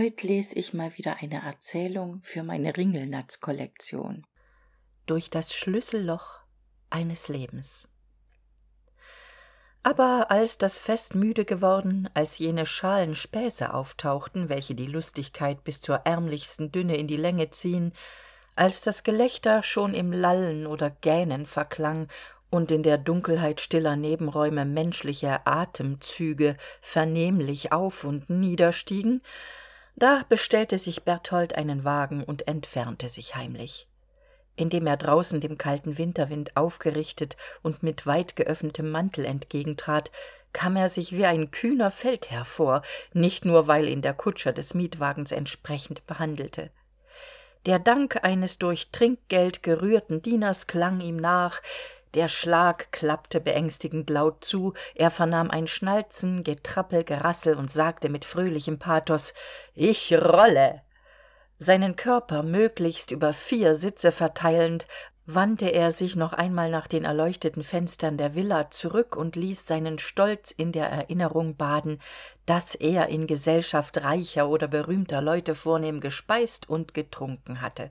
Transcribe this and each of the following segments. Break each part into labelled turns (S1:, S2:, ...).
S1: Heut les ich mal wieder eine Erzählung für meine Ringelnatz-Kollektion. Durch das Schlüsselloch eines Lebens. Aber als das Fest müde geworden, als jene schalen Späße auftauchten, welche die Lustigkeit bis zur ärmlichsten Dünne in die Länge ziehen, als das Gelächter schon im Lallen oder Gähnen verklang und in der Dunkelheit stiller Nebenräume menschliche Atemzüge vernehmlich auf und niederstiegen, da bestellte sich berthold einen wagen und entfernte sich heimlich. Indem er draußen dem kalten winterwind aufgerichtet und mit weit geöffnetem mantel entgegentrat kam er sich wie ein kühner feldherr vor nicht nur weil ihn der kutscher des mietwagens entsprechend behandelte. Der dank eines durch trinkgeld gerührten dieners klang ihm nach der schlag klappte beängstigend laut zu er vernahm ein schnalzen getrappel gerassel und sagte mit fröhlichem pathos ich rolle! Seinen körper möglichst über vier sitze verteilend wandte er sich noch einmal nach den erleuchteten fenstern der villa zurück und ließ seinen stolz in der erinnerung baden dass er in gesellschaft reicher oder berühmter leute vornehm gespeist und getrunken hatte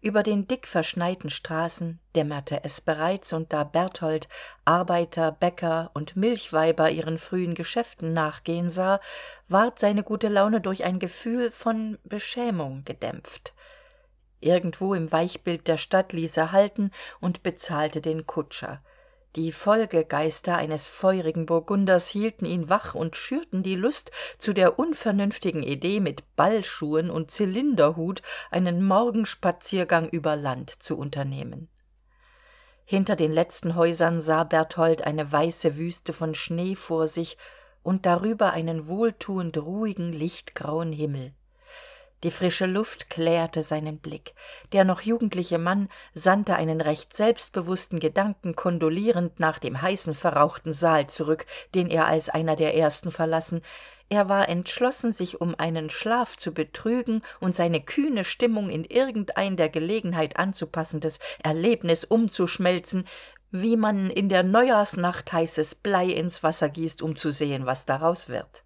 S1: über den dickverschneiten straßen dämmerte es bereits und da berthold arbeiter bäcker und milchweiber ihren frühen geschäften nachgehen sah ward seine gute laune durch ein gefühl von beschämung gedämpft. Irgendwo im weichbild der stadt ließ er halten und bezahlte den kutscher die folgegeister eines feurigen burgunders hielten ihn wach und schürten die lust zu der unvernünftigen idee mit ballschuhen und zylinderhut einen morgenspaziergang über land zu unternehmen. Hinter den letzten häusern sah berthold eine weiße wüste von schnee vor sich und darüber einen wohltuend ruhigen lichtgrauen himmel die frische luft klärte seinen blick. Der noch jugendliche mann sandte einen recht selbstbewußten gedanken kondolierend nach dem heißen verrauchten saal zurück den er als einer der ersten verlassen. Er war entschlossen sich um einen schlaf zu betrügen und seine kühne stimmung in irgendein der gelegenheit anzupassendes erlebnis umzuschmelzen wie man in der neujahrsnacht heißes blei ins wasser gießt um zu sehen was daraus wird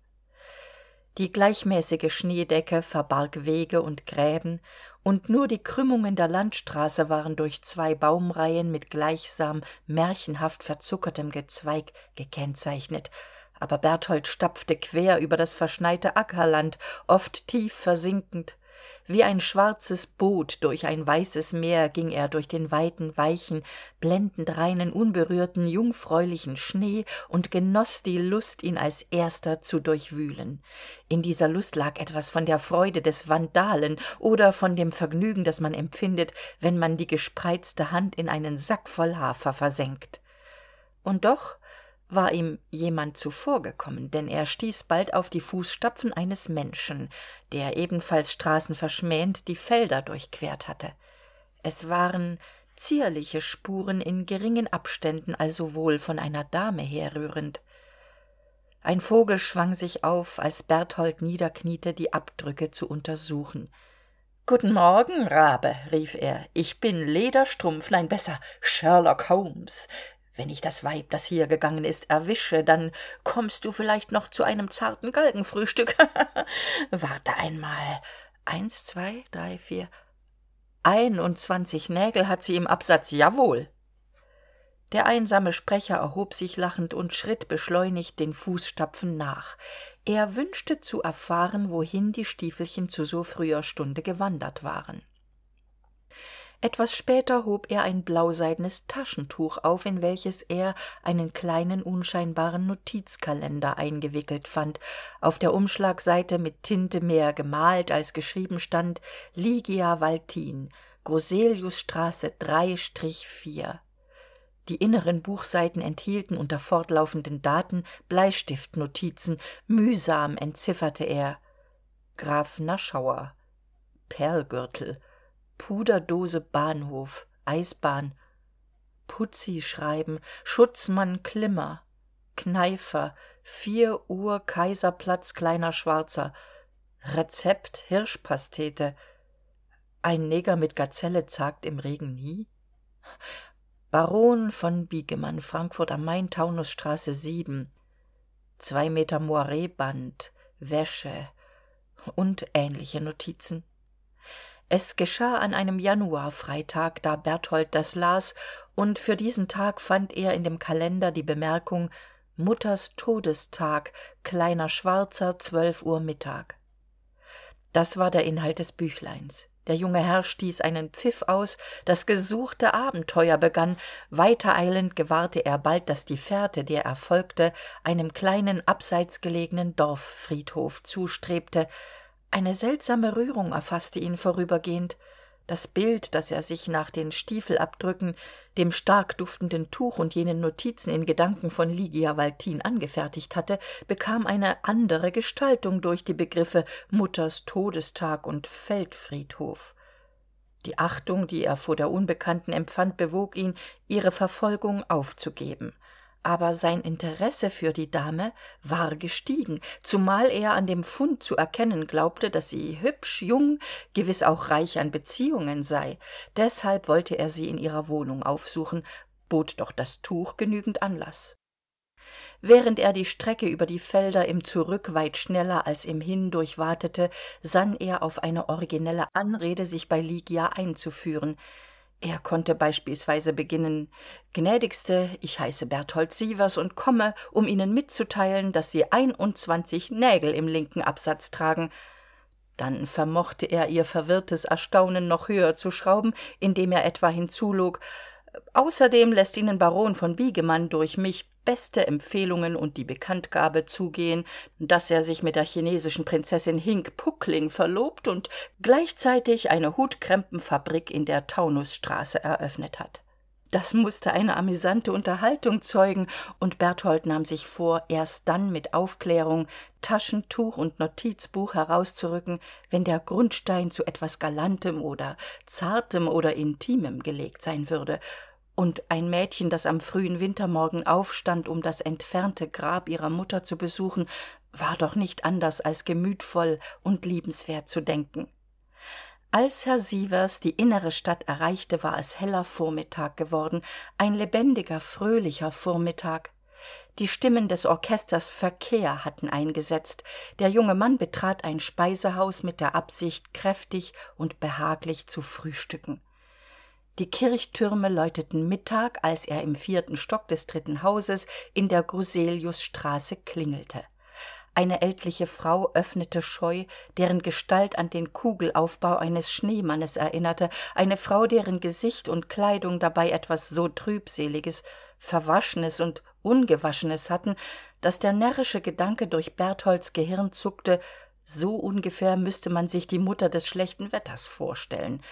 S1: die gleichmäßige schneedecke verbarg wege und gräben und nur die krümmungen der landstraße waren durch zwei baumreihen mit gleichsam märchenhaft verzuckertem gezweig gekennzeichnet. Aber berthold stapfte quer über das verschneite ackerland oft tief versinkend wie ein schwarzes boot durch ein weißes meer ging er durch den weiten weichen blendend reinen unberührten jungfräulichen schnee und genoss die lust ihn als erster zu durchwühlen. In dieser lust lag etwas von der freude des vandalen oder von dem vergnügen das man empfindet wenn man die gespreizte hand in einen sack voll hafer versenkt. Und doch war ihm jemand zuvorgekommen denn er stieß bald auf die fußstapfen eines menschen der ebenfalls straßenverschmähend die felder durchquert hatte. Es waren zierliche spuren in geringen abständen also wohl von einer dame herrührend. Ein vogel schwang sich auf als berthold niederkniete die abdrücke zu untersuchen. Guten morgen rabe rief er. Ich bin lederstrumpf nein besser sherlock holmes wenn ich das weib das hier gegangen ist erwische dann kommst du vielleicht noch zu einem zarten galgenfrühstück. Warte einmal. Eins zwei drei vier. Einundzwanzig nägel hat sie im absatz. Jawohl. Der einsame sprecher erhob sich lachend und schritt beschleunigt den fußstapfen nach. Er wünschte zu erfahren wohin die stiefelchen zu so früher stunde gewandert waren etwas später hob er ein blauseidenes taschentuch auf in welches er einen kleinen unscheinbaren notizkalender eingewickelt fand. Auf der umschlagseite mit tinte mehr gemalt als geschrieben stand ligia waltin groseliusstraße die inneren buchseiten enthielten unter fortlaufenden daten bleistiftnotizen. Mühsam entzifferte er. Graf naschauer. Perlgürtel puderdose bahnhof eisbahn. Putzi schreiben schutzmann klimmer. Kneifer vier uhr kaiserplatz kleiner schwarzer. Rezept hirschpastete. Ein neger mit gazelle zagt im regen nie? Baron von biegemann frankfurt am main taunusstraße zwei meter moiretband wäsche und ähnliche notizen es geschah an einem januarfreitag da berthold das las und für diesen tag fand er in dem kalender die bemerkung mutters todestag kleiner schwarzer zwölf uhr mittag. Das war der inhalt des büchleins. Der junge herr stieß einen pfiff aus das gesuchte abenteuer begann weitereilend gewahrte er bald dass die fährte der er folgte einem kleinen abseits gelegenen dorffriedhof zustrebte eine seltsame rührung erfaßte ihn vorübergehend. Das bild das er sich nach den stiefelabdrücken dem stark duftenden tuch und jenen notizen in gedanken von lygia waltin angefertigt hatte bekam eine andere gestaltung durch die begriffe mutters todestag und feldfriedhof. Die achtung die er vor der unbekannten empfand bewog ihn ihre verfolgung aufzugeben aber sein interesse für die dame war gestiegen zumal er an dem fund zu erkennen glaubte dass sie hübsch jung gewiss auch reich an beziehungen sei. Deshalb wollte er sie in ihrer wohnung aufsuchen bot doch das tuch genügend anlaß während er die strecke über die felder im zurück weit schneller als im hin durchwatete sann er auf eine originelle anrede sich bei lygia einzuführen er konnte beispielsweise beginnen gnädigste ich heiße berthold sievers und komme um ihnen mitzuteilen dass sie einundzwanzig nägel im linken absatz tragen. Dann vermochte er ihr verwirrtes erstaunen noch höher zu schrauben indem er etwa hinzulog außerdem lässt ihnen baron von biegemann durch mich beste empfehlungen und die bekanntgabe zugehen dass er sich mit der chinesischen prinzessin hink puckling verlobt und gleichzeitig eine hutkrempenfabrik in der taunusstraße eröffnet hat das musste eine amüsante unterhaltung zeugen und berthold nahm sich vor erst dann mit aufklärung taschentuch und notizbuch herauszurücken wenn der grundstein zu etwas galantem oder zartem oder intimem gelegt sein würde. Und ein mädchen das am frühen wintermorgen aufstand um das entfernte grab ihrer mutter zu besuchen war doch nicht anders als gemütvoll und liebenswert zu denken als herr sievers die innere stadt erreichte war es heller vormittag geworden ein lebendiger fröhlicher vormittag. Die stimmen des orchesters verkehr hatten eingesetzt. Der junge mann betrat ein speisehaus mit der absicht kräftig und behaglich zu frühstücken. Die kirchtürme läuteten mittag als er im vierten stock des dritten hauses in der gruseliusstraße klingelte eine ältliche frau öffnete scheu deren gestalt an den kugelaufbau eines schneemannes erinnerte eine frau deren gesicht und kleidung dabei etwas so trübseliges verwaschenes und ungewaschenes hatten dass der närrische gedanke durch bertholds gehirn zuckte so ungefähr müsste man sich die mutter des schlechten wetters vorstellen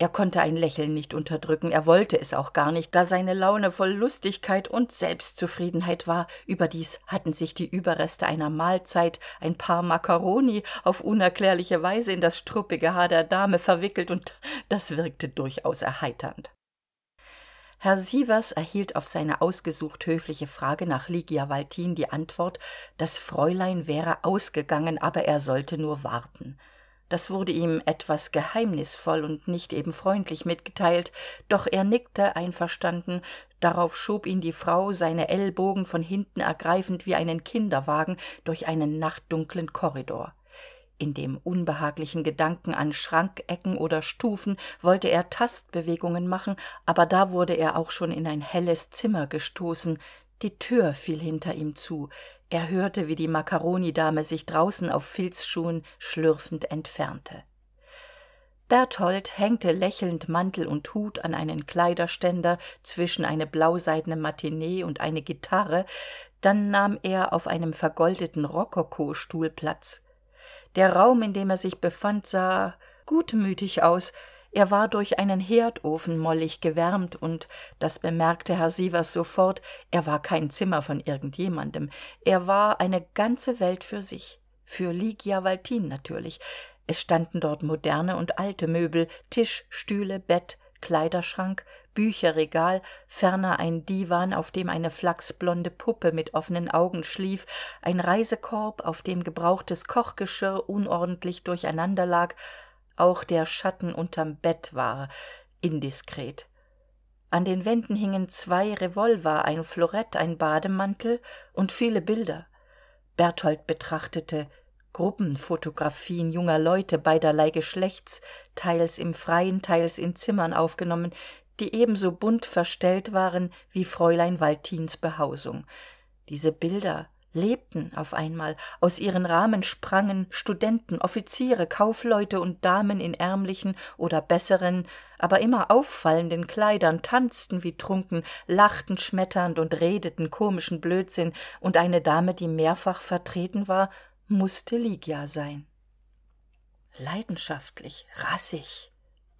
S1: er konnte ein lächeln nicht unterdrücken. Er wollte es auch gar nicht da seine laune voll lustigkeit und selbstzufriedenheit war. Überdies hatten sich die überreste einer mahlzeit ein paar makkaroni auf unerklärliche weise in das struppige haar der dame verwickelt und das wirkte durchaus erheiternd. Herr sievers erhielt auf seine ausgesucht höfliche frage nach lygia waltin die antwort das fräulein wäre ausgegangen aber er sollte nur warten das wurde ihm etwas geheimnisvoll und nicht eben freundlich mitgeteilt doch er nickte einverstanden. Darauf schob ihn die frau seine ellbogen von hinten ergreifend wie einen kinderwagen durch einen nachtdunklen korridor. In dem unbehaglichen gedanken an schrankecken oder stufen wollte er tastbewegungen machen aber da wurde er auch schon in ein helles zimmer gestoßen. Die tür fiel hinter ihm zu er hörte wie die makkaronidame sich draußen auf filzschuhen schlürfend entfernte. Berthold hängte lächelnd mantel und hut an einen kleiderständer zwischen eine blauseidene matinee und eine gitarre dann nahm er auf einem vergoldeten rokokostuhl platz der raum in dem er sich befand sah gutmütig aus er war durch einen herdofen mollig gewärmt und das bemerkte herr sievers sofort er war kein zimmer von irgend jemandem er war eine ganze welt für sich. Für lygia waltin natürlich. Es standen dort moderne und alte möbel tisch stühle bett kleiderschrank bücherregal ferner ein diwan auf dem eine flachsblonde puppe mit offenen augen schlief ein reisekorb auf dem gebrauchtes kochgeschirr unordentlich durcheinander lag auch der schatten unterm bett war indiskret. An den wänden hingen zwei revolver ein florett ein bademantel und viele bilder. Berthold betrachtete gruppenphotographien junger leute beiderlei geschlechts teils im freien teils in zimmern aufgenommen die ebenso bunt verstellt waren wie fräulein waltins behausung. Diese bilder lebten auf einmal aus ihren rahmen sprangen studenten offiziere kaufleute und damen in ärmlichen oder besseren aber immer auffallenden kleidern tanzten wie trunken lachten schmetternd und redeten komischen blödsinn und eine dame die mehrfach vertreten war musste lygia sein. Leidenschaftlich rassig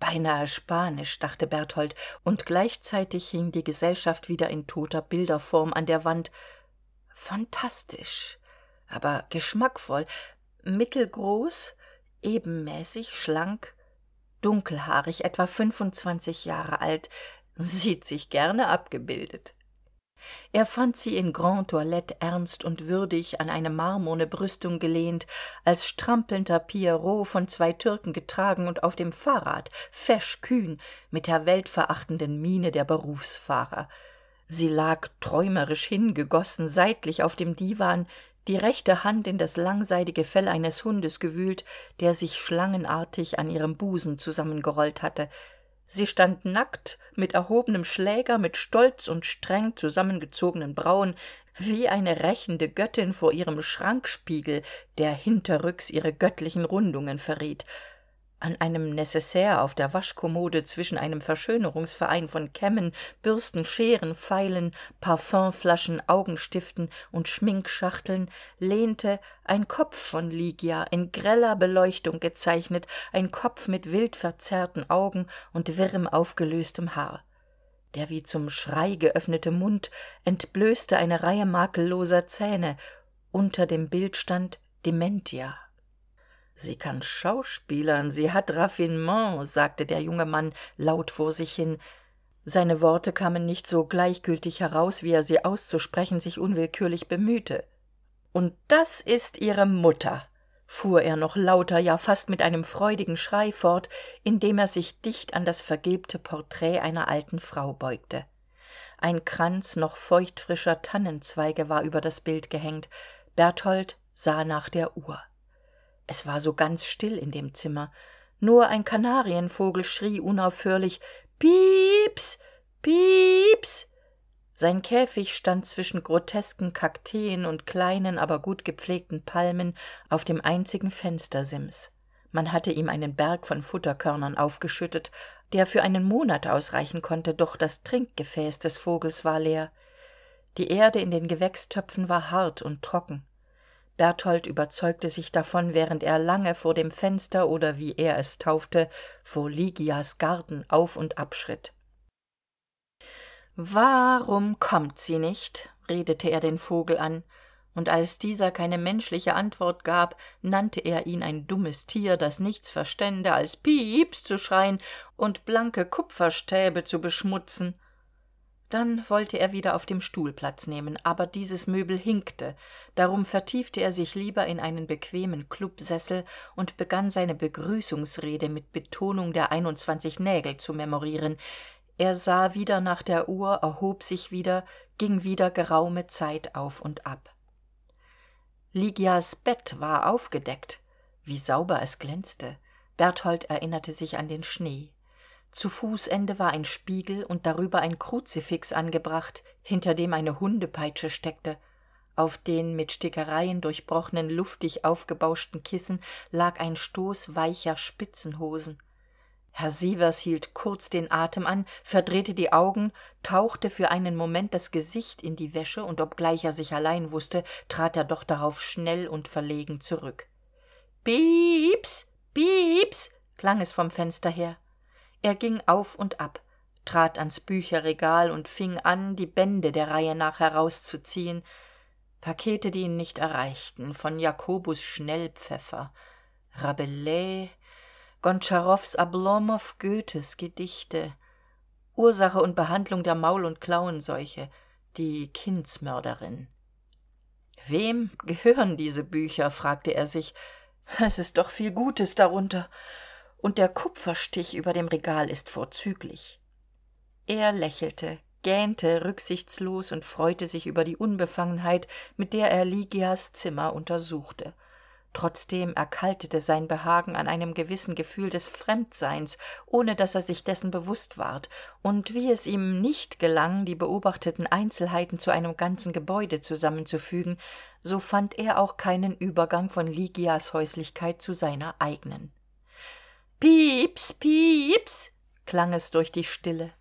S1: beinahe spanisch dachte berthold und gleichzeitig hing die gesellschaft wieder in toter bilderform an der wand phantastisch aber geschmackvoll mittelgroß ebenmäßig schlank dunkelhaarig etwa fünfundzwanzig jahre alt sieht sich gerne abgebildet. Er fand sie in grande toilette ernst und würdig an eine marmorne brüstung gelehnt als strampelnder pierrot von zwei türken getragen und auf dem fahrrad fesch kühn mit der weltverachtenden miene der berufsfahrer sie lag träumerisch hingegossen seitlich auf dem diwan die rechte hand in das langseitige fell eines hundes gewühlt der sich schlangenartig an ihrem busen zusammengerollt hatte. Sie stand nackt mit erhobenem schläger mit stolz und streng zusammengezogenen brauen wie eine rächende göttin vor ihrem schrankspiegel der hinterrücks ihre göttlichen rundungen verriet an einem necessaire auf der waschkommode zwischen einem verschönerungsverein von kämmen bürsten scheren feilen parfümflaschen augenstiften und schminkschachteln lehnte ein kopf von lygia in greller beleuchtung gezeichnet ein kopf mit wild verzerrten augen und wirrem aufgelöstem haar. Der wie zum schrei geöffnete mund entblößte eine reihe makelloser zähne. Unter dem bild stand dementia sie kann schauspielern sie hat raffinement sagte der junge mann laut vor sich hin. Seine worte kamen nicht so gleichgültig heraus wie er sie auszusprechen sich unwillkürlich bemühte. Und das ist ihre mutter fuhr er noch lauter ja fast mit einem freudigen schrei fort indem er sich dicht an das vergilbte porträt einer alten frau beugte. Ein kranz noch feuchtfrischer tannenzweige war über das bild gehängt. Berthold sah nach der uhr es war so ganz still in dem zimmer. Nur ein kanarienvogel schrie unaufhörlich pieps pieps. Sein käfig stand zwischen grotesken kakteen und kleinen aber gut gepflegten palmen auf dem einzigen fenstersims. Man hatte ihm einen berg von futterkörnern aufgeschüttet der für einen monat ausreichen konnte doch das trinkgefäß des vogels war leer. Die erde in den gewächstöpfen war hart und trocken berthold überzeugte sich davon während er lange vor dem fenster oder wie er es taufte vor lygias garten auf und ab schritt. Warum kommt sie nicht? redete er den vogel an und als dieser keine menschliche antwort gab nannte er ihn ein dummes tier das nichts verstände als pieps zu schreien und blanke kupferstäbe zu beschmutzen dann wollte er wieder auf dem stuhl platz nehmen aber dieses möbel hinkte. Darum vertiefte er sich lieber in einen bequemen klubsessel und begann seine begrüßungsrede mit betonung der einundzwanzig nägel zu memorieren. Er sah wieder nach der uhr erhob sich wieder ging wieder geraume zeit auf und ab. Lygias bett war aufgedeckt. Wie sauber es glänzte. Berthold erinnerte sich an den schnee zu fußende war ein spiegel und darüber ein kruzifix angebracht hinter dem eine hundepeitsche steckte. Auf den mit stickereien durchbrochenen luftig aufgebauschten kissen lag ein stoß weicher spitzenhosen. Herr sievers hielt kurz den atem an verdrehte die augen tauchte für einen moment das gesicht in die wäsche und obgleich er sich allein wusste trat er doch darauf schnell und verlegen zurück. Pieps pieps! klang es vom fenster her er ging auf und ab trat ans bücherregal und fing an die bände der reihe nach herauszuziehen. Pakete die ihn nicht erreichten von jakobus schnellpfeffer rabelais gontscharows ablomow goethes gedichte ursache und behandlung der maul und klauenseuche die kindsmörderin. Wem gehören diese bücher? fragte er sich. Es ist doch viel gutes darunter und der kupferstich über dem regal ist vorzüglich. Er lächelte gähnte rücksichtslos und freute sich über die unbefangenheit mit der er lygias zimmer untersuchte. Trotzdem erkaltete sein behagen an einem gewissen gefühl des fremdseins ohne dass er sich dessen bewusst ward und wie es ihm nicht gelang die beobachteten einzelheiten zu einem ganzen gebäude zusammenzufügen so fand er auch keinen übergang von lygias häuslichkeit zu seiner eigenen pieps pieps klang es durch die stille.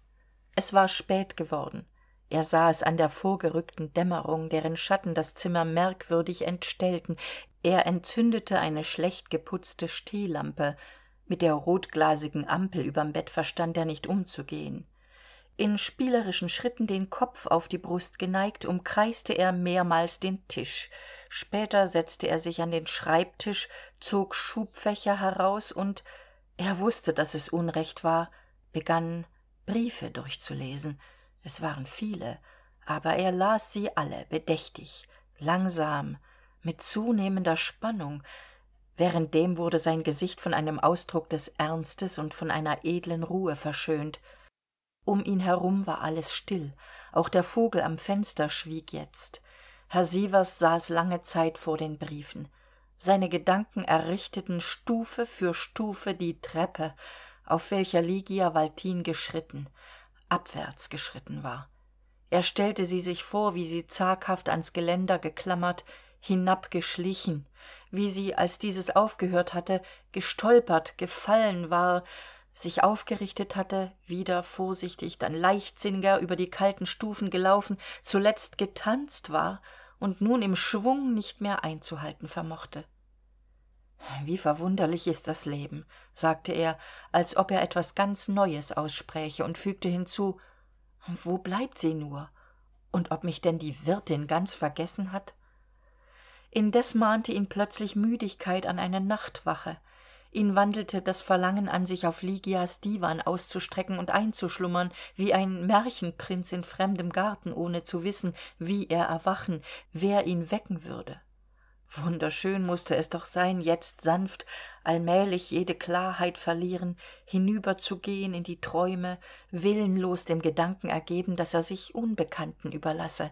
S1: Es war spät geworden. Er sah es an der vorgerückten dämmerung deren schatten das zimmer merkwürdig entstellten. Er entzündete eine schlecht geputzte stehlampe. Mit der rotglasigen ampel überm bett verstand er nicht umzugehen. In spielerischen schritten den kopf auf die brust geneigt umkreiste er mehrmals den tisch. Später setzte er sich an den schreibtisch zog schubfächer heraus und er wusste dass es unrecht war begann briefe durchzulesen. Es waren viele aber er las sie alle bedächtig langsam mit zunehmender spannung. Währenddem wurde sein gesicht von einem ausdruck des ernstes und von einer edlen ruhe verschönt. Um ihn herum war alles still. Auch der vogel am fenster schwieg jetzt. Herr sievers saß lange zeit vor den briefen seine gedanken errichteten stufe für stufe die treppe auf welcher lygia waltin geschritten abwärts geschritten war. Er stellte sie sich vor wie sie zaghaft ans geländer geklammert hinabgeschlichen wie sie als dieses aufgehört hatte gestolpert gefallen war sich aufgerichtet hatte wieder vorsichtig dann leichtsinniger über die kalten stufen gelaufen zuletzt getanzt war und nun im schwung nicht mehr einzuhalten vermochte. Wie verwunderlich ist das leben sagte er als ob er etwas ganz neues ausspräche und fügte hinzu wo bleibt sie nur? Und ob mich denn die wirtin ganz vergessen hat? Indes mahnte ihn plötzlich müdigkeit an eine nachtwache ihn wandelte das verlangen an sich auf lygias diwan auszustrecken und einzuschlummern wie ein märchenprinz in fremdem garten ohne zu wissen wie er erwachen wer ihn wecken würde. Wunderschön musste es doch sein jetzt sanft allmählich jede klarheit verlieren hinüberzugehen in die träume willenlos dem gedanken ergeben dass er sich unbekannten überlasse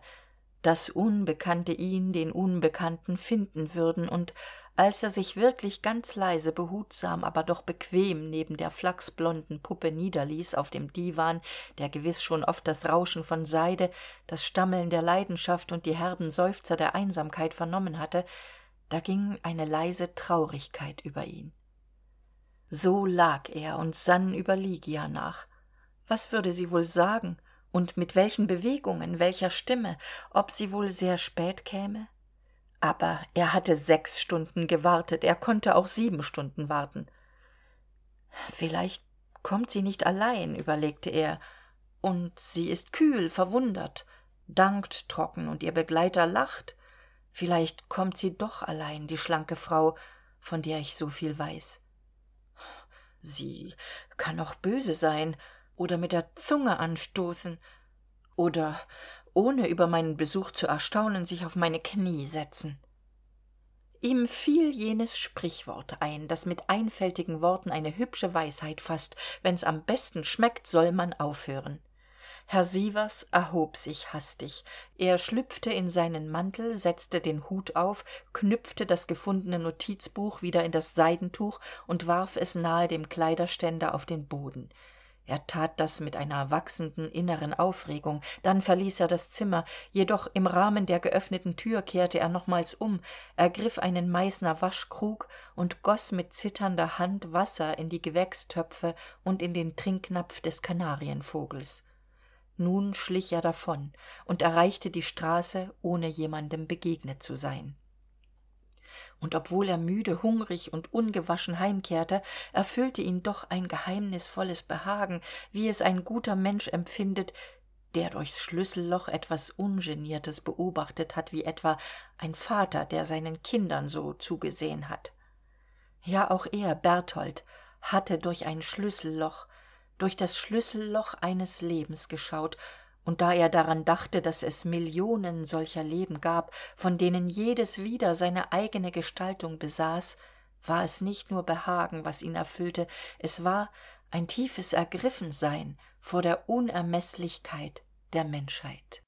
S1: dass unbekannte ihn den unbekannten finden würden und als er sich wirklich ganz leise behutsam aber doch bequem neben der flachsblonden puppe niederließ auf dem diwan der gewiss schon oft das rauschen von seide das stammeln der leidenschaft und die herben seufzer der einsamkeit vernommen hatte da ging eine leise traurigkeit über ihn. So lag er und sann über lygia nach. Was würde sie wohl sagen? Und mit welchen bewegungen welcher stimme? Ob sie wohl sehr spät käme aber er hatte sechs stunden gewartet. Er konnte auch sieben stunden warten. Vielleicht kommt sie nicht allein überlegte er. Und sie ist kühl verwundert dankt trocken und ihr begleiter lacht. Vielleicht kommt sie doch allein die schlanke frau von der ich so viel weiß. Sie kann auch böse sein oder mit der zunge anstoßen oder ohne über meinen besuch zu erstaunen sich auf meine knie setzen. Ihm fiel jenes sprichwort ein das mit einfältigen worten eine hübsche weisheit faßt wenn's am besten schmeckt soll man aufhören. Herr sievers erhob sich hastig. Er schlüpfte in seinen mantel setzte den hut auf knüpfte das gefundene notizbuch wieder in das seidentuch und warf es nahe dem kleiderständer auf den boden er tat das mit einer wachsenden inneren aufregung. Dann verließ er das zimmer. Jedoch im rahmen der geöffneten tür kehrte er nochmals um. Ergriff einen meißner waschkrug und goss mit zitternder hand wasser in die gewächstöpfe und in den trinknapf des kanarienvogels. Nun schlich er davon und erreichte die straße ohne jemandem begegnet zu sein und obwohl er müde hungrig und ungewaschen heimkehrte erfüllte ihn doch ein geheimnisvolles behagen wie es ein guter mensch empfindet der durchs schlüsselloch etwas ungeniertes beobachtet hat wie etwa ein vater der seinen kindern so zugesehen hat. Ja auch er berthold hatte durch ein schlüsselloch durch das schlüsselloch eines lebens geschaut und da er daran dachte dass es millionen solcher leben gab von denen jedes wieder seine eigene gestaltung besaß war es nicht nur behagen was ihn erfüllte es war ein tiefes ergriffensein vor der unermeßlichkeit der menschheit